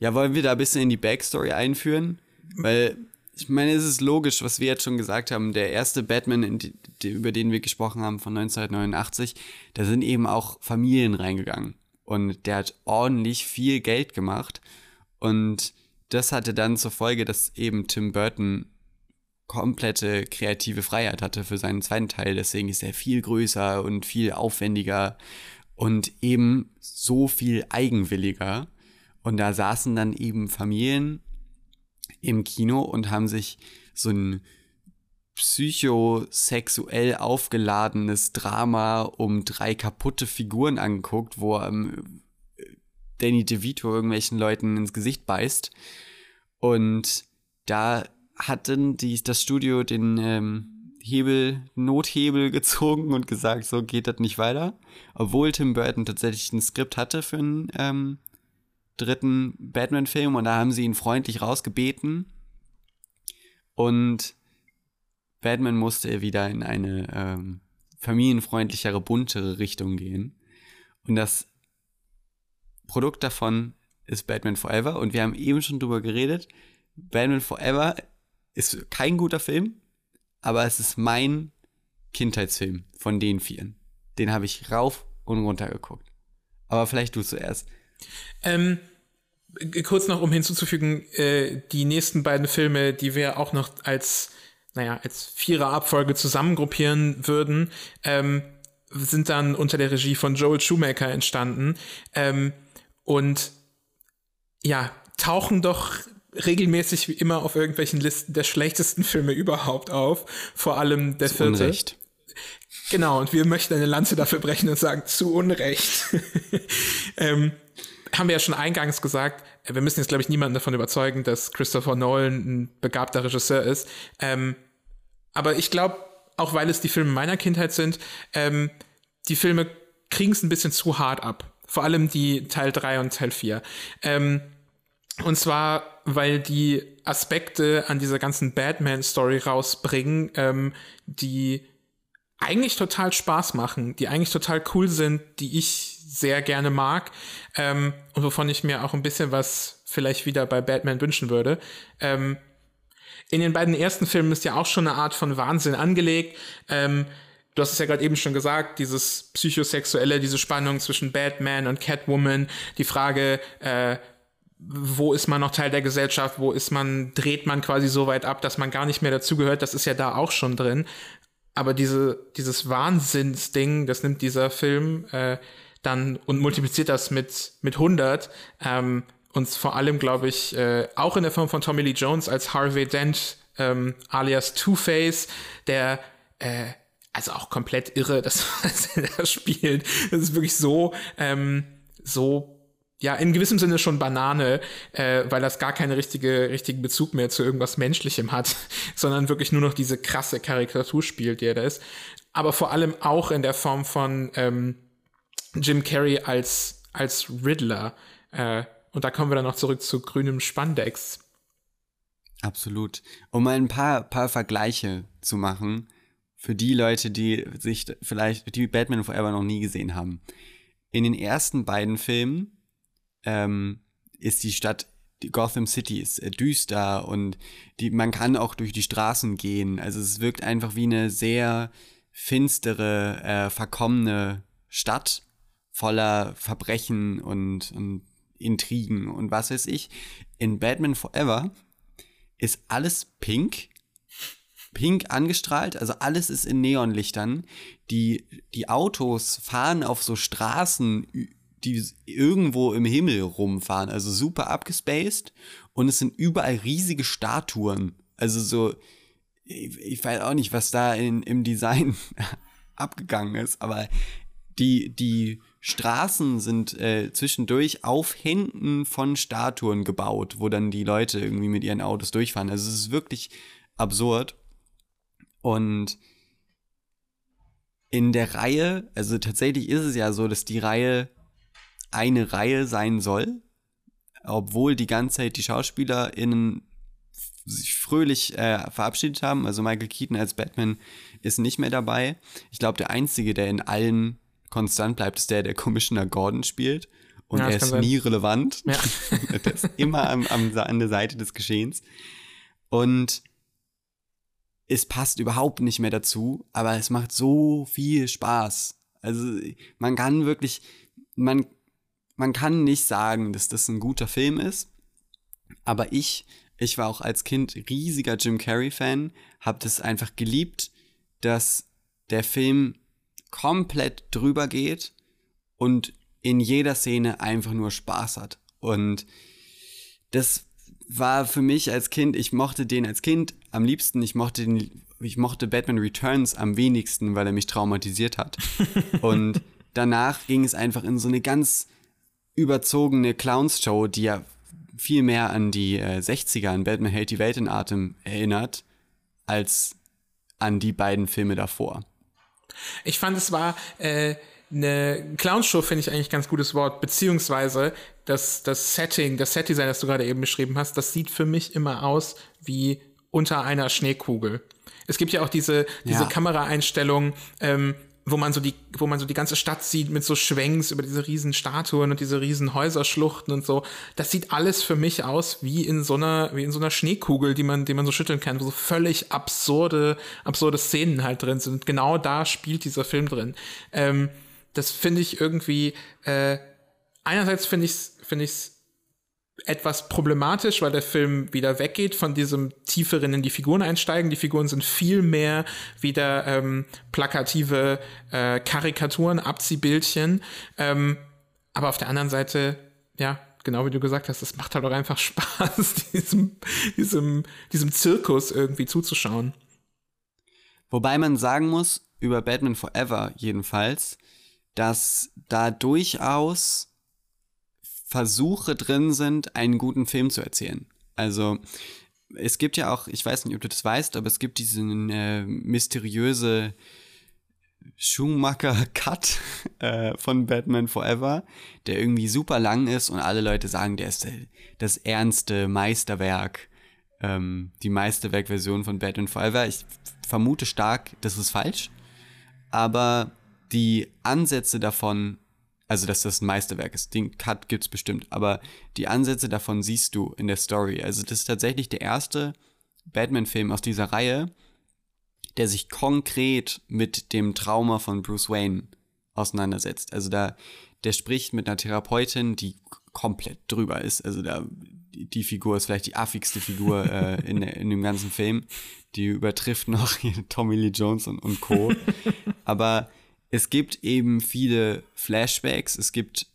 Ja, wollen wir da ein bisschen in die Backstory einführen? Weil ich meine, es ist logisch, was wir jetzt schon gesagt haben. Der erste Batman, die, über den wir gesprochen haben von 1989, da sind eben auch Familien reingegangen. Und der hat ordentlich viel Geld gemacht. Und das hatte dann zur Folge, dass eben Tim Burton komplette kreative Freiheit hatte für seinen zweiten Teil. Deswegen ist er viel größer und viel aufwendiger und eben so viel eigenwilliger. Und da saßen dann eben Familien im Kino und haben sich so ein psychosexuell aufgeladenes Drama um drei kaputte Figuren angeguckt, wo ähm, Danny DeVito irgendwelchen Leuten ins Gesicht beißt. Und da hatten die, das Studio den ähm, Hebel, Nothebel gezogen und gesagt, so geht das nicht weiter. Obwohl Tim Burton tatsächlich ein Skript hatte für einen ähm, dritten Batman-Film und da haben sie ihn freundlich rausgebeten. Und Batman musste wieder in eine ähm, familienfreundlichere, buntere Richtung gehen. Und das Produkt davon ist Batman Forever. Und wir haben eben schon drüber geredet. Batman Forever ist kein guter Film, aber es ist mein Kindheitsfilm von den vieren. Den habe ich rauf und runter geguckt. Aber vielleicht du zuerst. Ähm, kurz noch, um hinzuzufügen, äh, die nächsten beiden Filme, die wir auch noch als naja, als Vierer-Abfolge zusammengruppieren würden, ähm, sind dann unter der Regie von Joel Schumacher entstanden. Ähm, und ja, tauchen doch regelmäßig wie immer auf irgendwelchen Listen der schlechtesten Filme überhaupt auf. Vor allem der zu vierte. Unrecht. Genau, und wir möchten eine Lanze dafür brechen und sagen, zu Unrecht. ähm, haben wir ja schon eingangs gesagt, äh, wir müssen jetzt, glaube ich, niemanden davon überzeugen, dass Christopher Nolan ein begabter Regisseur ist. Ähm, aber ich glaube, auch weil es die Filme meiner Kindheit sind, ähm, die Filme kriegen es ein bisschen zu hart ab. Vor allem die Teil 3 und Teil 4. Ähm, und zwar, weil die Aspekte an dieser ganzen Batman-Story rausbringen, ähm, die eigentlich total Spaß machen, die eigentlich total cool sind, die ich sehr gerne mag ähm, und wovon ich mir auch ein bisschen was vielleicht wieder bei Batman wünschen würde. Ähm, in den beiden ersten Filmen ist ja auch schon eine Art von Wahnsinn angelegt. Ähm, du hast es ja gerade eben schon gesagt, dieses psychosexuelle, diese Spannung zwischen Batman und Catwoman, die Frage, äh, wo ist man noch Teil der Gesellschaft, wo ist man, dreht man quasi so weit ab, dass man gar nicht mehr dazugehört, das ist ja da auch schon drin. Aber diese, dieses Wahnsinnsding, das nimmt dieser Film äh, dann und multipliziert das mit, mit 100. Ähm, uns vor allem, glaube ich, äh, auch in der Form von Tommy Lee Jones als Harvey Dent, ähm, alias Two-Face, der äh, also auch komplett irre, dass er da spielt. Das ist wirklich so, ähm, so ja, in gewissem Sinne schon Banane, äh, weil das gar keinen richtige, richtigen Bezug mehr zu irgendwas Menschlichem hat, sondern wirklich nur noch diese krasse Karikatur spielt, die er da ist. Aber vor allem auch in der Form von ähm, Jim Carrey als, als Riddler. Äh, und da kommen wir dann noch zurück zu grünem Spandex. Absolut. Um mal ein paar, paar Vergleiche zu machen, für die Leute, die sich vielleicht, die Batman Forever noch nie gesehen haben. In den ersten beiden Filmen ähm, ist die Stadt die Gotham City ist äh, düster und die, man kann auch durch die Straßen gehen. Also es wirkt einfach wie eine sehr finstere, äh, verkommene Stadt voller Verbrechen und, und Intrigen und was weiß ich. In Batman Forever ist alles pink, pink angestrahlt, also alles ist in Neonlichtern. Die, die Autos fahren auf so Straßen die irgendwo im Himmel rumfahren, also super abgespaced und es sind überall riesige Statuen. Also so, ich, ich weiß auch nicht, was da in, im Design abgegangen ist, aber die, die Straßen sind äh, zwischendurch auf Händen von Statuen gebaut, wo dann die Leute irgendwie mit ihren Autos durchfahren. Also es ist wirklich absurd. Und in der Reihe, also tatsächlich ist es ja so, dass die Reihe eine Reihe sein soll, obwohl die ganze Zeit die SchauspielerInnen sich fröhlich äh, verabschiedet haben. Also Michael Keaton als Batman ist nicht mehr dabei. Ich glaube, der Einzige, der in allen konstant bleibt, ist der, der Commissioner Gordon spielt. Und ja, er ist nie relevant. Ja. der ist immer am, am, an der Seite des Geschehens. Und es passt überhaupt nicht mehr dazu, aber es macht so viel Spaß. Also man kann wirklich, man man kann nicht sagen, dass das ein guter Film ist, aber ich, ich war auch als Kind riesiger Jim Carrey-Fan, habe das einfach geliebt, dass der Film komplett drüber geht und in jeder Szene einfach nur Spaß hat. Und das war für mich als Kind, ich mochte den als Kind am liebsten, ich mochte den, ich mochte Batman Returns am wenigsten, weil er mich traumatisiert hat. und danach ging es einfach in so eine ganz überzogene Clowns-Show, die ja viel mehr an die äh, 60er, an Batman Hate die Welt in Atem erinnert, als an die beiden Filme davor. Ich fand, es war äh, eine Clownshow, finde ich eigentlich ganz gutes Wort, beziehungsweise das, das Setting, das Setdesign, das du gerade eben beschrieben hast, das sieht für mich immer aus wie unter einer Schneekugel. Es gibt ja auch diese, diese ja. Kameraeinstellung, ähm, wo man so die, wo man so die ganze Stadt sieht mit so Schwenks über diese riesen Statuen und diese riesen Häuserschluchten und so. Das sieht alles für mich aus wie in so einer, wie in so einer Schneekugel, die man, die man so schütteln kann, wo so völlig absurde, absurde Szenen halt drin sind. Genau da spielt dieser Film drin. Ähm, das finde ich irgendwie, äh, einerseits finde ich es, finde ich etwas problematisch, weil der Film wieder weggeht von diesem tieferen in die Figuren einsteigen. Die Figuren sind viel mehr wieder ähm, plakative äh, Karikaturen, Abziehbildchen. Ähm, aber auf der anderen Seite, ja, genau wie du gesagt hast, es macht halt auch einfach Spaß, diesem, diesem, diesem Zirkus irgendwie zuzuschauen. Wobei man sagen muss, über Batman Forever jedenfalls, dass da durchaus Versuche drin sind, einen guten Film zu erzählen. Also es gibt ja auch, ich weiß nicht, ob du das weißt, aber es gibt diese äh, mysteriöse Schumacher-Cut äh, von Batman Forever, der irgendwie super lang ist und alle Leute sagen, der ist äh, das ernste Meisterwerk, ähm, die Meisterwerk-Version von Batman Forever. Ich vermute stark, das ist falsch, aber die Ansätze davon also dass das ein Meisterwerk ist. Den Cut gibt's bestimmt, aber die Ansätze davon siehst du in der Story. Also das ist tatsächlich der erste Batman-Film aus dieser Reihe, der sich konkret mit dem Trauma von Bruce Wayne auseinandersetzt. Also da, der spricht mit einer Therapeutin, die komplett drüber ist. Also da, die, Figur ist vielleicht die affigste Figur äh, in, in dem ganzen Film. Die übertrifft noch Tommy Lee Jones und, und Co. Aber es gibt eben viele Flashbacks, es gibt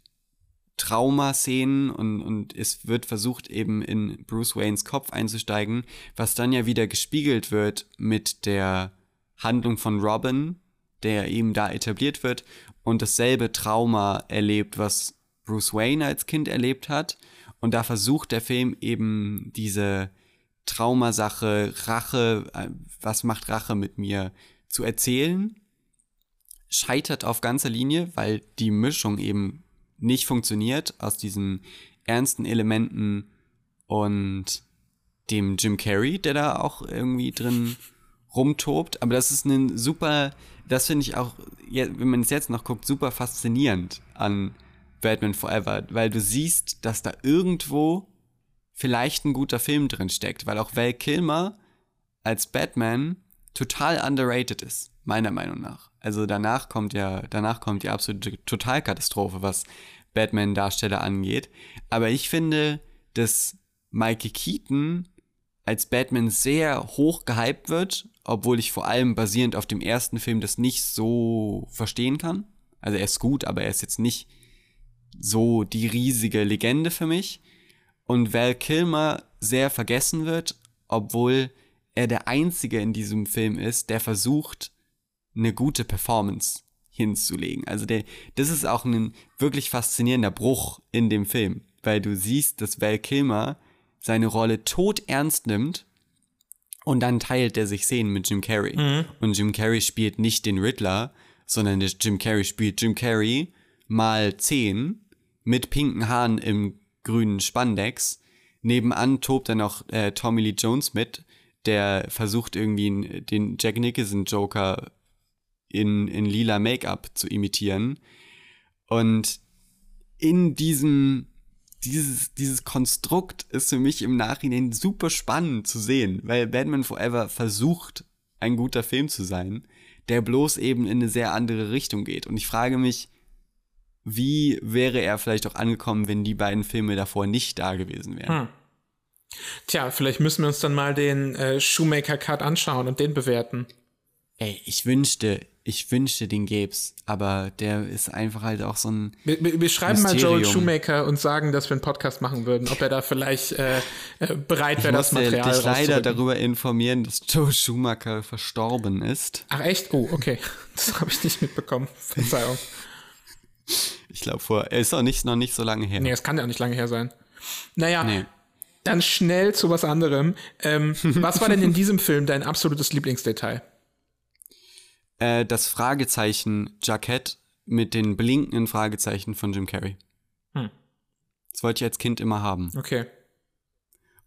Traumaszenen und, und es wird versucht, eben in Bruce Waynes Kopf einzusteigen, was dann ja wieder gespiegelt wird mit der Handlung von Robin, der eben da etabliert wird und dasselbe Trauma erlebt, was Bruce Wayne als Kind erlebt hat. Und da versucht der Film eben diese Traumasache, Rache, äh, was macht Rache mit mir, zu erzählen scheitert auf ganzer Linie, weil die Mischung eben nicht funktioniert aus diesen ernsten Elementen und dem Jim Carrey, der da auch irgendwie drin rumtobt. Aber das ist ein super, das finde ich auch, wenn man es jetzt noch guckt, super faszinierend an Batman Forever, weil du siehst, dass da irgendwo vielleicht ein guter Film drin steckt, weil auch Val Kilmer als Batman total underrated ist, meiner Meinung nach. Also danach kommt ja, danach kommt die absolute Totalkatastrophe, was Batman-Darsteller angeht. Aber ich finde, dass Mikey Keaton als Batman sehr hoch gehypt wird, obwohl ich vor allem basierend auf dem ersten Film das nicht so verstehen kann. Also er ist gut, aber er ist jetzt nicht so die riesige Legende für mich. Und Val Kilmer sehr vergessen wird, obwohl er der Einzige in diesem Film ist, der versucht, eine gute Performance hinzulegen. Also der, das ist auch ein wirklich faszinierender Bruch in dem Film, weil du siehst, dass Val Kilmer seine Rolle tot ernst nimmt und dann teilt er sich Szenen mit Jim Carrey. Mhm. Und Jim Carrey spielt nicht den Riddler, sondern der Jim Carrey spielt Jim Carrey mal zehn mit pinken Haaren im grünen Spandex. Nebenan tobt dann noch äh, Tommy Lee Jones mit, der versucht irgendwie den Jack Nicholson Joker in, in lila Make-up zu imitieren. Und in diesem, dieses, dieses Konstrukt ist für mich im Nachhinein super spannend zu sehen, weil Batman Forever versucht, ein guter Film zu sein, der bloß eben in eine sehr andere Richtung geht. Und ich frage mich, wie wäre er vielleicht auch angekommen, wenn die beiden Filme davor nicht da gewesen wären? Hm. Tja, vielleicht müssen wir uns dann mal den äh, Shoemaker Cut anschauen und den bewerten. Ey, ich wünschte, ich wünschte, den gäb's, aber der ist einfach halt auch so ein. Wir, wir schreiben Mysterium. mal Joel Shoemaker und sagen, dass wir einen Podcast machen würden, ob er da vielleicht äh, äh bereit wäre, das Material Ich leider darüber informieren, dass Joel Schumacher verstorben ist. Ach echt? Oh, okay. Das habe ich nicht mitbekommen. Verzeihung. Ich glaube vor, er ist auch nicht, noch nicht so lange her. Nee, es kann ja auch nicht lange her sein. Naja, nee. dann schnell zu was anderem. Ähm, was war denn in diesem Film dein absolutes Lieblingsdetail? Äh, das Fragezeichen-Jackett mit den blinkenden Fragezeichen von Jim Carrey. Hm. Das wollte ich als Kind immer haben. Okay.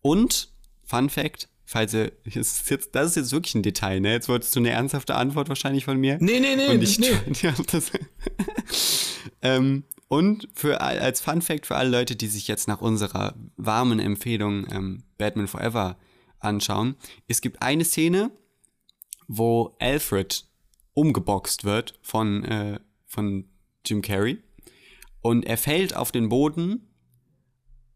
Und, Fun Fact, falls ihr, das ist jetzt, das ist jetzt wirklich ein Detail, ne? Jetzt wolltest du eine ernsthafte Antwort wahrscheinlich von mir. Nee, nee, nee, und ich, nee. Ja, das, ähm, und für, als Fun Fact für alle Leute, die sich jetzt nach unserer warmen Empfehlung ähm, Batman Forever anschauen, es gibt eine Szene, wo Alfred umgeboxt wird von, äh, von Jim Carrey. Und er fällt auf den Boden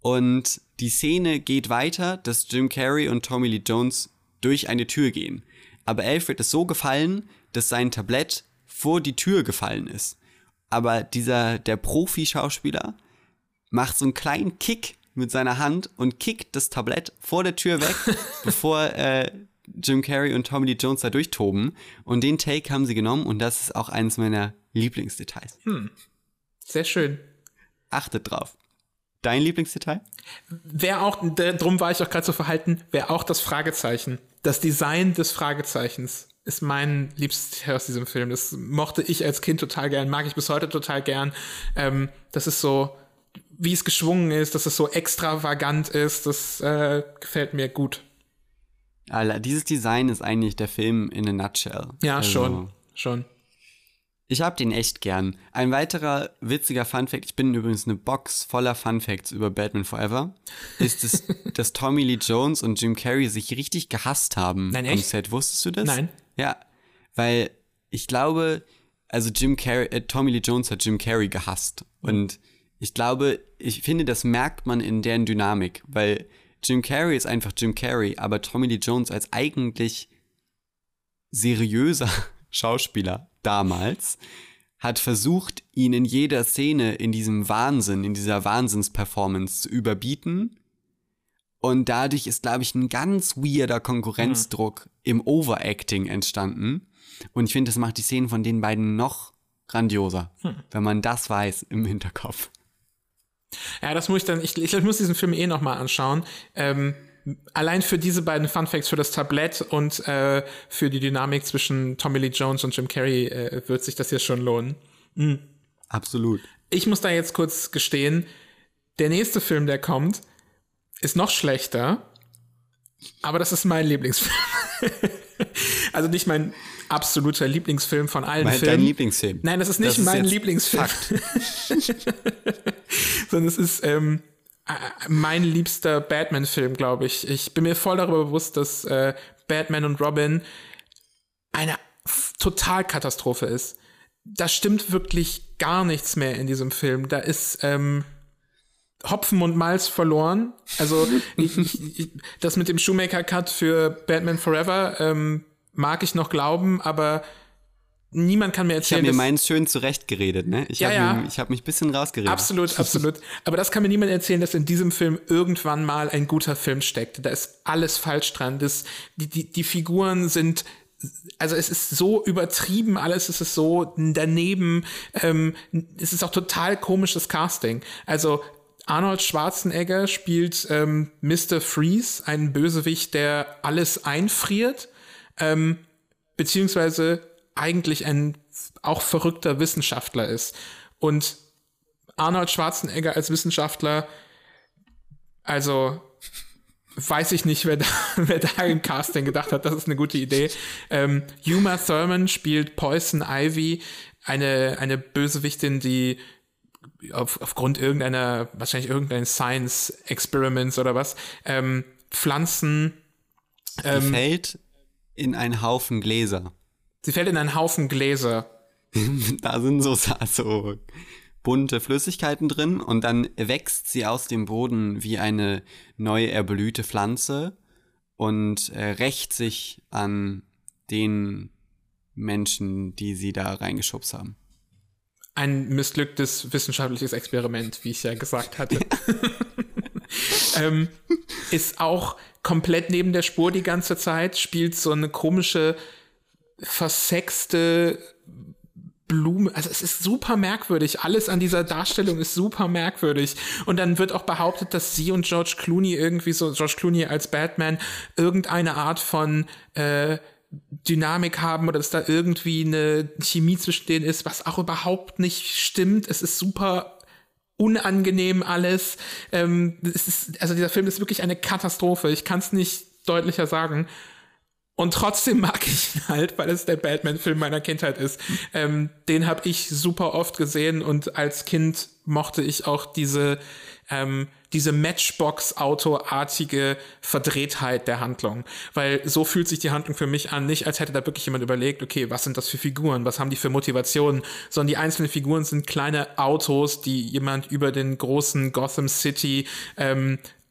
Und die Szene geht weiter, dass Jim Carrey und Tommy Lee Jones durch eine Tür gehen. Aber Alfred ist so gefallen, dass sein Tablett vor die Tür gefallen ist. Aber dieser, der Profi-Schauspieler macht so einen kleinen Kick mit seiner Hand und kickt das Tablett vor der Tür weg, bevor äh, Jim Carrey und Tommy Lee Jones da durchtoben. Und den Take haben sie genommen und das ist auch eines meiner Lieblingsdetails. Hm. Sehr schön. Achtet drauf. Dein Lieblingsdetail? Wäre auch, drum war ich auch gerade so verhalten, wäre auch das Fragezeichen. Das Design des Fragezeichens ist mein liebstes aus diesem Film. Das mochte ich als Kind total gern, mag ich bis heute total gern. Ähm, das ist so, wie es geschwungen ist, dass es so extravagant ist, das äh, gefällt mir gut. Alter, dieses Design ist eigentlich der Film in a nutshell. Ja, also, schon, schon. Ich hab den echt gern. Ein weiterer witziger Funfact, ich bin übrigens eine Box voller Funfacts über Batman Forever, ist, es, dass Tommy Lee Jones und Jim Carrey sich richtig gehasst haben Nein, am Set. Wusstest du das? Nein. Ja, weil ich glaube, also Jim Carrey, äh, Tommy Lee Jones hat Jim Carrey gehasst. Und ich glaube, ich finde, das merkt man in deren Dynamik, weil Jim Carrey ist einfach Jim Carrey, aber Tommy Lee Jones als eigentlich seriöser Schauspieler damals hat versucht, ihn in jeder Szene in diesem Wahnsinn, in dieser Wahnsinnsperformance zu überbieten. Und dadurch ist, glaube ich, ein ganz weirder Konkurrenzdruck mhm. im Overacting entstanden. Und ich finde, das macht die Szenen von den beiden noch grandioser, hm. wenn man das weiß im Hinterkopf. Ja, das muss ich dann, ich, ich muss diesen Film eh nochmal anschauen. Ähm, allein für diese beiden Fun Facts, für das Tablett und äh, für die Dynamik zwischen Tommy Lee Jones und Jim Carrey äh, wird sich das hier schon lohnen. Mhm. Absolut. Ich muss da jetzt kurz gestehen, der nächste Film, der kommt, ist noch schlechter, aber das ist mein Lieblingsfilm. also nicht mein absoluter Lieblingsfilm von allen mein, Filmen. Dein Lieblingsfilm? Nein, das ist nicht das mein ist Lieblingsfilm. Sondern es ist ähm, äh, mein liebster Batman-Film, glaube ich. Ich bin mir voll darüber bewusst, dass äh, Batman und Robin eine Totalkatastrophe ist. Da stimmt wirklich gar nichts mehr in diesem Film. Da ist ähm, Hopfen und Malz verloren. Also ich, ich, das mit dem Shoemaker-Cut für Batman Forever ähm, mag ich noch glauben, aber niemand kann mir erzählen. Ich habe mir meins schön zurechtgeredet, ne? Ich ja, habe ja. Mich, hab mich ein bisschen rausgeredet. Absolut, absolut. Aber das kann mir niemand erzählen, dass in diesem Film irgendwann mal ein guter Film steckt. Da ist alles falsch dran. Das, die, die, die Figuren sind also es ist so übertrieben, alles es ist so daneben. Ähm, es ist auch total komisches Casting. Also Arnold Schwarzenegger spielt ähm, Mr. Freeze, einen Bösewicht, der alles einfriert, ähm, beziehungsweise eigentlich ein auch verrückter Wissenschaftler ist. Und Arnold Schwarzenegger als Wissenschaftler, also weiß ich nicht, wer da, wer da im Casting gedacht hat, das ist eine gute Idee. Ähm, Uma Thurman spielt Poison Ivy, eine, eine Bösewichtin, die auf, aufgrund irgendeiner, wahrscheinlich irgendein Science-Experiments oder was, ähm, Pflanzen. Ähm, fällt in einen Haufen Gläser. Sie fällt in einen Haufen Gläser. da sind so, so bunte Flüssigkeiten drin und dann wächst sie aus dem Boden wie eine neu erblühte Pflanze und äh, rächt sich an den Menschen, die sie da reingeschubst haben. Ein missglücktes wissenschaftliches Experiment, wie ich ja gesagt hatte. ähm, ist auch komplett neben der Spur die ganze Zeit, spielt so eine komische versexte Blume, also es ist super merkwürdig. Alles an dieser Darstellung ist super merkwürdig. Und dann wird auch behauptet, dass sie und George Clooney irgendwie so, George Clooney als Batman, irgendeine Art von äh, Dynamik haben oder dass da irgendwie eine Chemie zwischen denen ist, was auch überhaupt nicht stimmt. Es ist super unangenehm alles. Ähm, ist, also dieser Film ist wirklich eine Katastrophe. Ich kann es nicht deutlicher sagen. Und trotzdem mag ich ihn halt, weil es der Batman-Film meiner Kindheit ist. Ähm, den habe ich super oft gesehen und als Kind mochte ich auch diese, ähm, diese Matchbox-Auto-artige Verdrehtheit der Handlung. Weil so fühlt sich die Handlung für mich an, nicht als hätte da wirklich jemand überlegt, okay, was sind das für Figuren, was haben die für Motivationen, sondern die einzelnen Figuren sind kleine Autos, die jemand über den großen Gotham City ähm, äh,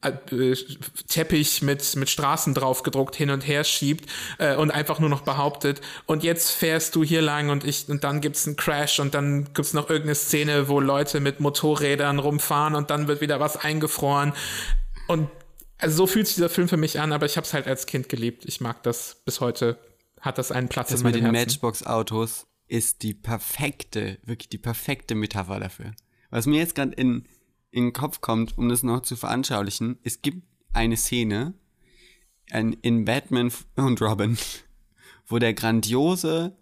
Teppich mit, mit Straßen drauf gedruckt hin und her schiebt äh, und einfach nur noch behauptet, und jetzt fährst du hier lang und ich, und dann gibt's einen Crash und dann gibt's noch irgendeine Szene, wo Leute mit Motorrädern rumfahren und dann wird wieder was eingefroren. Und also so fühlt sich dieser Film für mich an, aber ich habe es halt als Kind geliebt. Ich mag das bis heute, hat das einen Platz das in meinem mit den Herzen. Matchbox-Autos ist die perfekte, wirklich die perfekte Metapher dafür. Was mir jetzt gerade in in den Kopf kommt, um das noch zu veranschaulichen, es gibt eine Szene ein, in Batman und Robin, wo der grandiose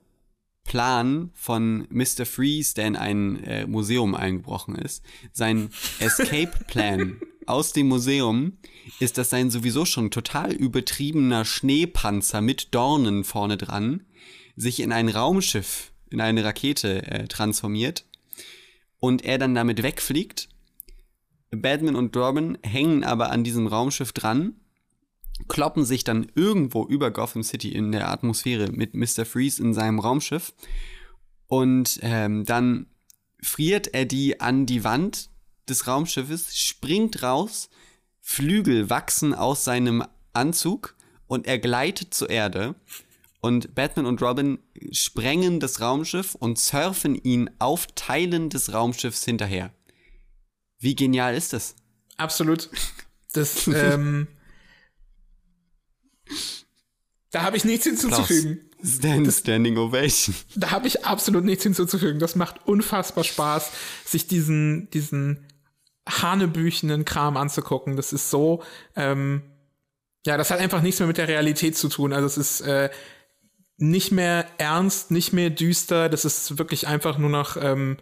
Plan von Mr. Freeze, der in ein äh, Museum eingebrochen ist, sein Escape-Plan aus dem Museum ist, dass sein sowieso schon total übertriebener Schneepanzer mit Dornen vorne dran sich in ein Raumschiff, in eine Rakete äh, transformiert und er dann damit wegfliegt Batman und Robin hängen aber an diesem Raumschiff dran, kloppen sich dann irgendwo über Gotham City in der Atmosphäre mit Mr. Freeze in seinem Raumschiff und ähm, dann friert er die an die Wand des Raumschiffes, springt raus, Flügel wachsen aus seinem Anzug und er gleitet zur Erde. Und Batman und Robin sprengen das Raumschiff und surfen ihn auf Teilen des Raumschiffs hinterher. Wie genial ist das? Absolut. Das, ähm, da habe ich nichts hinzuzufügen. Stand, Standing Ovation. Da habe ich absolut nichts hinzuzufügen. Das macht unfassbar Spaß, sich diesen, diesen hanebüchenden Kram anzugucken. Das ist so, ähm, ja, das hat einfach nichts mehr mit der Realität zu tun. Also es ist äh, nicht mehr ernst, nicht mehr düster. Das ist wirklich einfach nur noch ähm,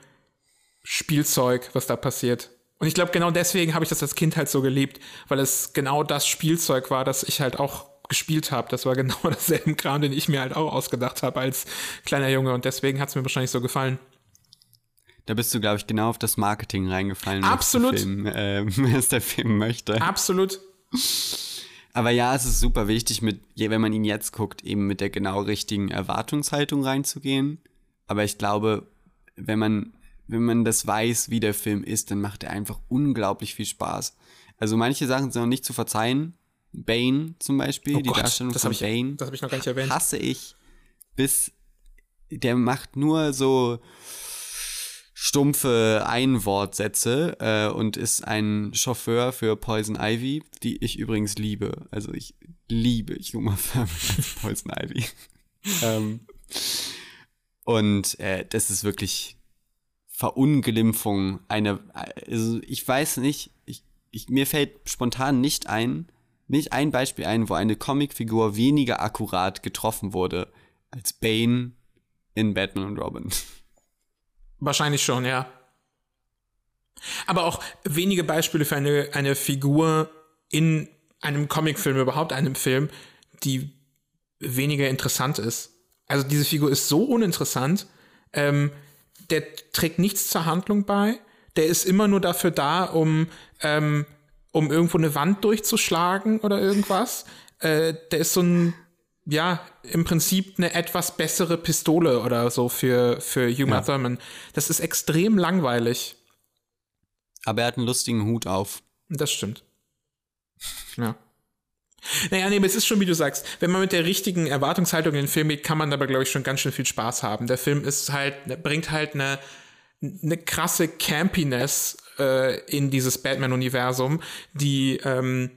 Spielzeug, was da passiert. Und ich glaube, genau deswegen habe ich das als Kind halt so geliebt, weil es genau das Spielzeug war, das ich halt auch gespielt habe. Das war genau derselben Kram, den ich mir halt auch ausgedacht habe als kleiner Junge. Und deswegen hat es mir wahrscheinlich so gefallen. Da bist du, glaube ich, genau auf das Marketing reingefallen. Absolut. Was der, Film, äh, was der Film möchte. Absolut. Aber ja, es ist super wichtig, mit, wenn man ihn jetzt guckt, eben mit der genau richtigen Erwartungshaltung reinzugehen. Aber ich glaube, wenn man wenn man das weiß, wie der Film ist, dann macht er einfach unglaublich viel Spaß. Also manche Sachen sind noch nicht zu verzeihen. Bane zum Beispiel, oh die Gott, Darstellung von ich, Bane. Das habe ich noch gar nicht erwähnt. Hasse ich bis der macht nur so stumpfe Einwortsätze äh, und ist ein Chauffeur für Poison Ivy, die ich übrigens liebe. Also ich liebe Juma Thurman als Poison Ivy. ähm, und äh, das ist wirklich Verunglimpfung, eine, also ich weiß nicht, ich, ich, mir fällt spontan nicht ein, nicht ein Beispiel ein, wo eine Comicfigur weniger akkurat getroffen wurde als Bane in Batman und Robin. Wahrscheinlich schon, ja. Aber auch wenige Beispiele für eine, eine Figur in einem Comicfilm, überhaupt einem Film, die weniger interessant ist. Also diese Figur ist so uninteressant, ähm, der trägt nichts zur Handlung bei. Der ist immer nur dafür da, um, ähm, um irgendwo eine Wand durchzuschlagen oder irgendwas. Äh, der ist so ein, ja, im Prinzip eine etwas bessere Pistole oder so für, für Huma ja. Thurman. Das ist extrem langweilig. Aber er hat einen lustigen Hut auf. Das stimmt. Ja. Naja, nee, aber es ist schon, wie du sagst, wenn man mit der richtigen Erwartungshaltung in den Film geht, kann man dabei, glaube ich, schon ganz schön viel Spaß haben. Der Film ist halt, bringt halt eine, eine krasse Campiness äh, in dieses Batman-Universum, die, ähm,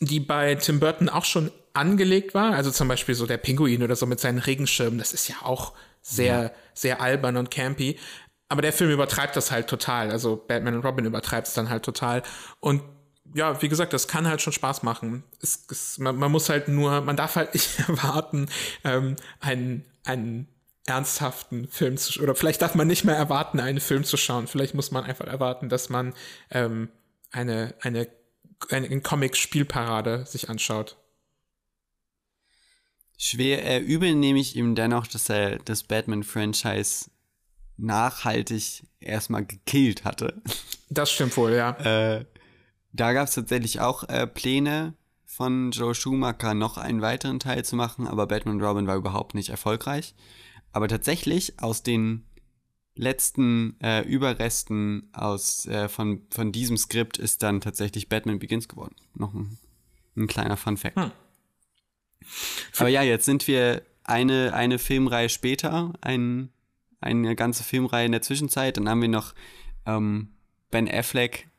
die bei Tim Burton auch schon angelegt war. Also zum Beispiel so der Pinguin oder so mit seinen Regenschirmen, das ist ja auch sehr, ja. sehr albern und campy. Aber der Film übertreibt das halt total. Also Batman und Robin übertreibt es dann halt total. Und ja, wie gesagt, das kann halt schon Spaß machen. Es, es, man, man, muss halt nur, man darf halt nicht erwarten, ähm, einen, einen ernsthaften Film zu oder vielleicht darf man nicht mehr erwarten, einen Film zu schauen. Vielleicht muss man einfach erwarten, dass man ähm, eine, eine, eine Comic-Spielparade sich anschaut. Schwer, äh, übel nehme ich ihm dennoch, dass er das Batman-Franchise nachhaltig erstmal gekillt hatte. Das stimmt wohl, ja. Äh, da gab es tatsächlich auch äh, Pläne von Joe Schumacher, noch einen weiteren Teil zu machen, aber Batman Robin war überhaupt nicht erfolgreich. Aber tatsächlich aus den letzten äh, Überresten aus, äh, von, von diesem Skript ist dann tatsächlich Batman Begins geworden. Noch ein, ein kleiner Fun Fact. Hm. Aber ja, jetzt sind wir eine, eine Filmreihe später, ein, eine ganze Filmreihe in der Zwischenzeit. Dann haben wir noch ähm, Ben Affleck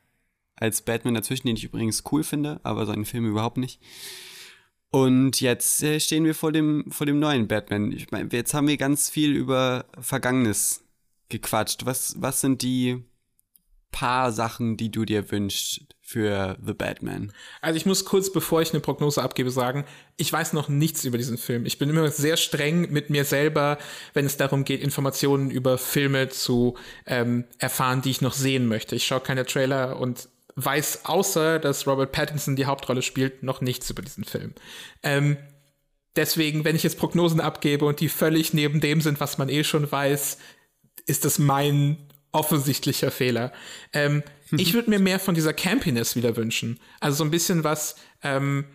als Batman dazwischen, den ich übrigens cool finde, aber seinen Film überhaupt nicht. Und jetzt äh, stehen wir vor dem, vor dem neuen Batman. Ich meine, jetzt haben wir ganz viel über Vergangenes gequatscht. Was, was sind die paar Sachen, die du dir wünschst für The Batman? Also ich muss kurz, bevor ich eine Prognose abgebe, sagen, ich weiß noch nichts über diesen Film. Ich bin immer sehr streng mit mir selber, wenn es darum geht, Informationen über Filme zu ähm, erfahren, die ich noch sehen möchte. Ich schaue keine Trailer und weiß außer, dass Robert Pattinson die Hauptrolle spielt, noch nichts über diesen Film. Ähm, deswegen, wenn ich jetzt Prognosen abgebe und die völlig neben dem sind, was man eh schon weiß, ist das mein offensichtlicher Fehler. Ähm, ich würde mir mehr von dieser Campiness wieder wünschen. Also so ein bisschen was, ähm,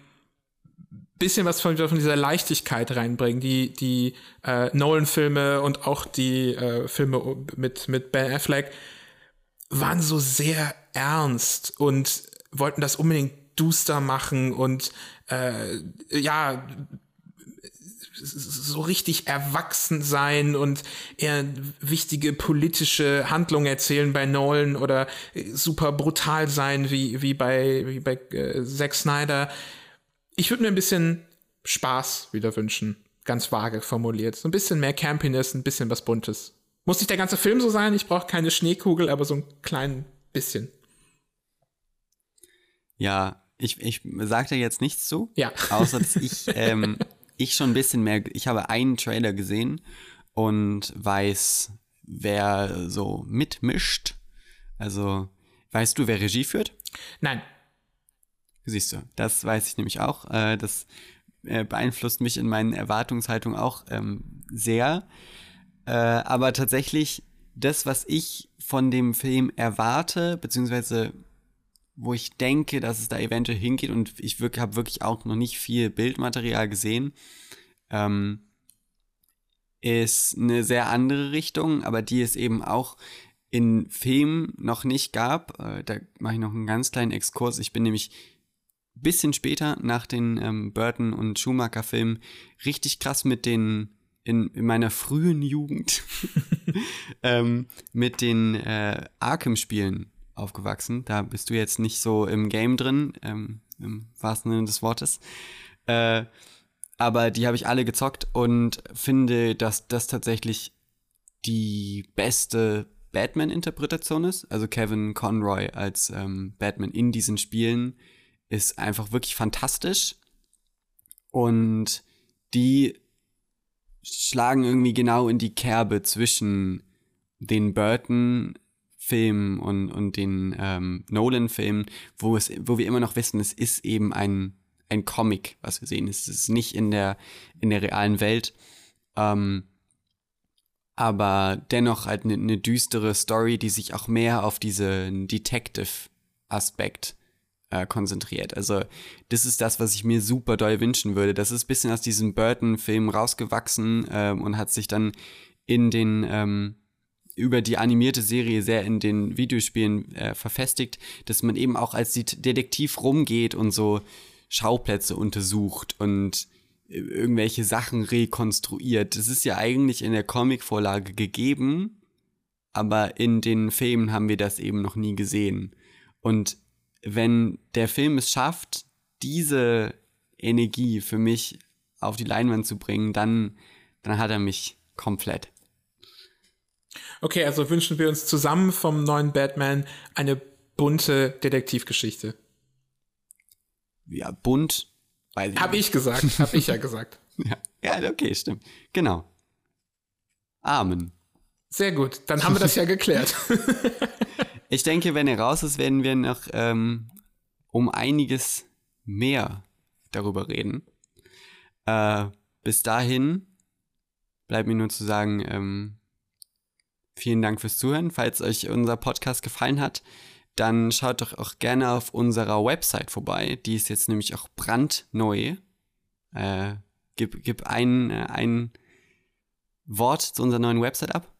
bisschen was von, von dieser Leichtigkeit reinbringen, die, die äh, Nolan-Filme und auch die äh, Filme mit, mit Ben Affleck waren so sehr ernst und wollten das unbedingt duster machen und äh, ja so richtig erwachsen sein und eher wichtige politische Handlungen erzählen bei Nolan oder super brutal sein wie, wie bei, wie bei äh, Zack Snyder. Ich würde mir ein bisschen Spaß wieder wünschen. Ganz vage formuliert. So ein bisschen mehr Campiness, ein bisschen was Buntes. Muss nicht der ganze Film so sein, ich brauche keine Schneekugel, aber so ein klein bisschen. Ja, ich, ich sag da jetzt nichts zu. Ja. Außer dass ich ähm, ich schon ein bisschen mehr, ich habe einen Trailer gesehen und weiß, wer so mitmischt. Also, weißt du, wer Regie führt? Nein. Siehst du, das weiß ich nämlich auch. Äh, das äh, beeinflusst mich in meinen Erwartungshaltungen auch ähm, sehr. Äh, aber tatsächlich, das, was ich von dem Film erwarte, beziehungsweise wo ich denke, dass es da eventuell hingeht und ich wirklich, habe wirklich auch noch nicht viel Bildmaterial gesehen, ähm, ist eine sehr andere Richtung, aber die es eben auch in Filmen noch nicht gab. Äh, da mache ich noch einen ganz kleinen Exkurs. Ich bin nämlich bisschen später nach den ähm, Burton und Schumacher Filmen richtig krass mit den in, in meiner frühen Jugend ähm, mit den äh, Arkham-Spielen aufgewachsen. Da bist du jetzt nicht so im Game drin, ähm, im wahrsten Sinne des Wortes. Äh, aber die habe ich alle gezockt und finde, dass das tatsächlich die beste Batman-Interpretation ist. Also Kevin Conroy als ähm, Batman in diesen Spielen ist einfach wirklich fantastisch. Und die schlagen irgendwie genau in die Kerbe zwischen den Burton Filmen und, und den ähm, Nolan-Filmen, wo wo wir immer noch wissen, es ist eben ein, ein Comic, was wir sehen. Es ist nicht in der, in der realen Welt. Ähm, aber dennoch halt eine ne düstere Story, die sich auch mehr auf diesen Detective-Aspekt äh, konzentriert. Also das ist das, was ich mir super doll wünschen würde. Das ist bisschen aus diesem Burton-Film rausgewachsen äh, und hat sich dann in den ähm, über die animierte Serie sehr in den Videospielen äh, verfestigt, dass man eben auch als Detektiv rumgeht und so Schauplätze untersucht und äh, irgendwelche Sachen rekonstruiert. Das ist ja eigentlich in der Comicvorlage gegeben, aber in den Filmen haben wir das eben noch nie gesehen. Und wenn der Film es schafft, diese Energie für mich auf die Leinwand zu bringen, dann, dann hat er mich komplett. Okay, also wünschen wir uns zusammen vom neuen Batman eine bunte Detektivgeschichte. Ja, bunt. Weiß ich hab nicht. ich gesagt, hab ich ja gesagt. ja. ja, okay, stimmt. Genau. Amen. Sehr gut, dann haben wir das ja geklärt. ich denke, wenn er raus ist, werden wir noch ähm, um einiges mehr darüber reden. Äh, bis dahin bleibt mir nur zu sagen, ähm, vielen Dank fürs Zuhören. Falls euch unser Podcast gefallen hat, dann schaut doch auch gerne auf unserer Website vorbei. Die ist jetzt nämlich auch brandneu. Äh, gib, gib ein, äh, ein Wort zu unserer neuen Website ab.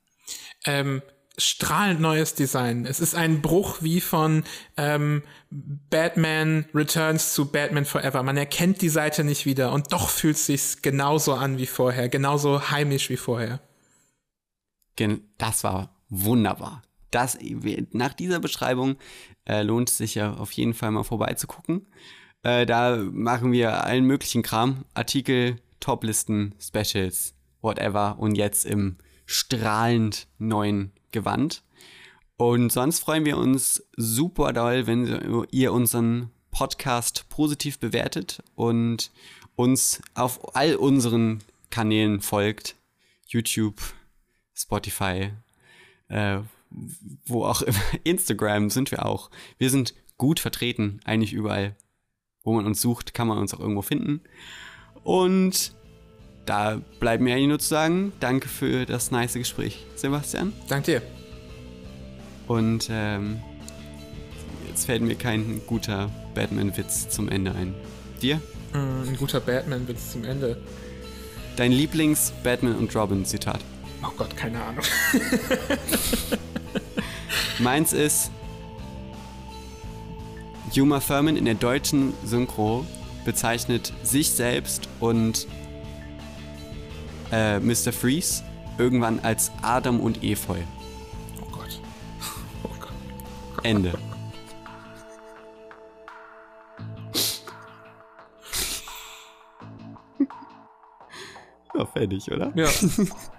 Ähm, strahlend neues Design. Es ist ein Bruch wie von ähm, Batman Returns zu Batman Forever. Man erkennt die Seite nicht wieder und doch fühlt es sich genauso an wie vorher, genauso heimisch wie vorher. Das war wunderbar. Das, nach dieser Beschreibung äh, lohnt es sich ja auf jeden Fall mal vorbeizugucken. Äh, da machen wir allen möglichen Kram. Artikel, Toplisten, Specials, whatever. Und jetzt im strahlend neuen Gewand. Und sonst freuen wir uns super doll, wenn ihr unseren Podcast positiv bewertet und uns auf all unseren Kanälen folgt. YouTube, Spotify, äh, wo auch immer. Instagram sind wir auch. Wir sind gut vertreten, eigentlich überall. Wo man uns sucht, kann man uns auch irgendwo finden. Und da bleibt mir eigentlich nur zu sagen, danke für das nice Gespräch, Sebastian. Danke dir. Und ähm, jetzt fällt mir kein guter Batman-Witz zum Ende ein. Dir? Mm, ein guter Batman-Witz zum Ende. Dein Lieblings-Batman und Robin-Zitat. Oh Gott, keine Ahnung. Meins ist, Juma Thurman in der deutschen Synchro bezeichnet sich selbst und äh, Mr. Freeze irgendwann als Adam und Efeu. Oh Gott. Oh Gott. Ende. Fertig, oder? Ja.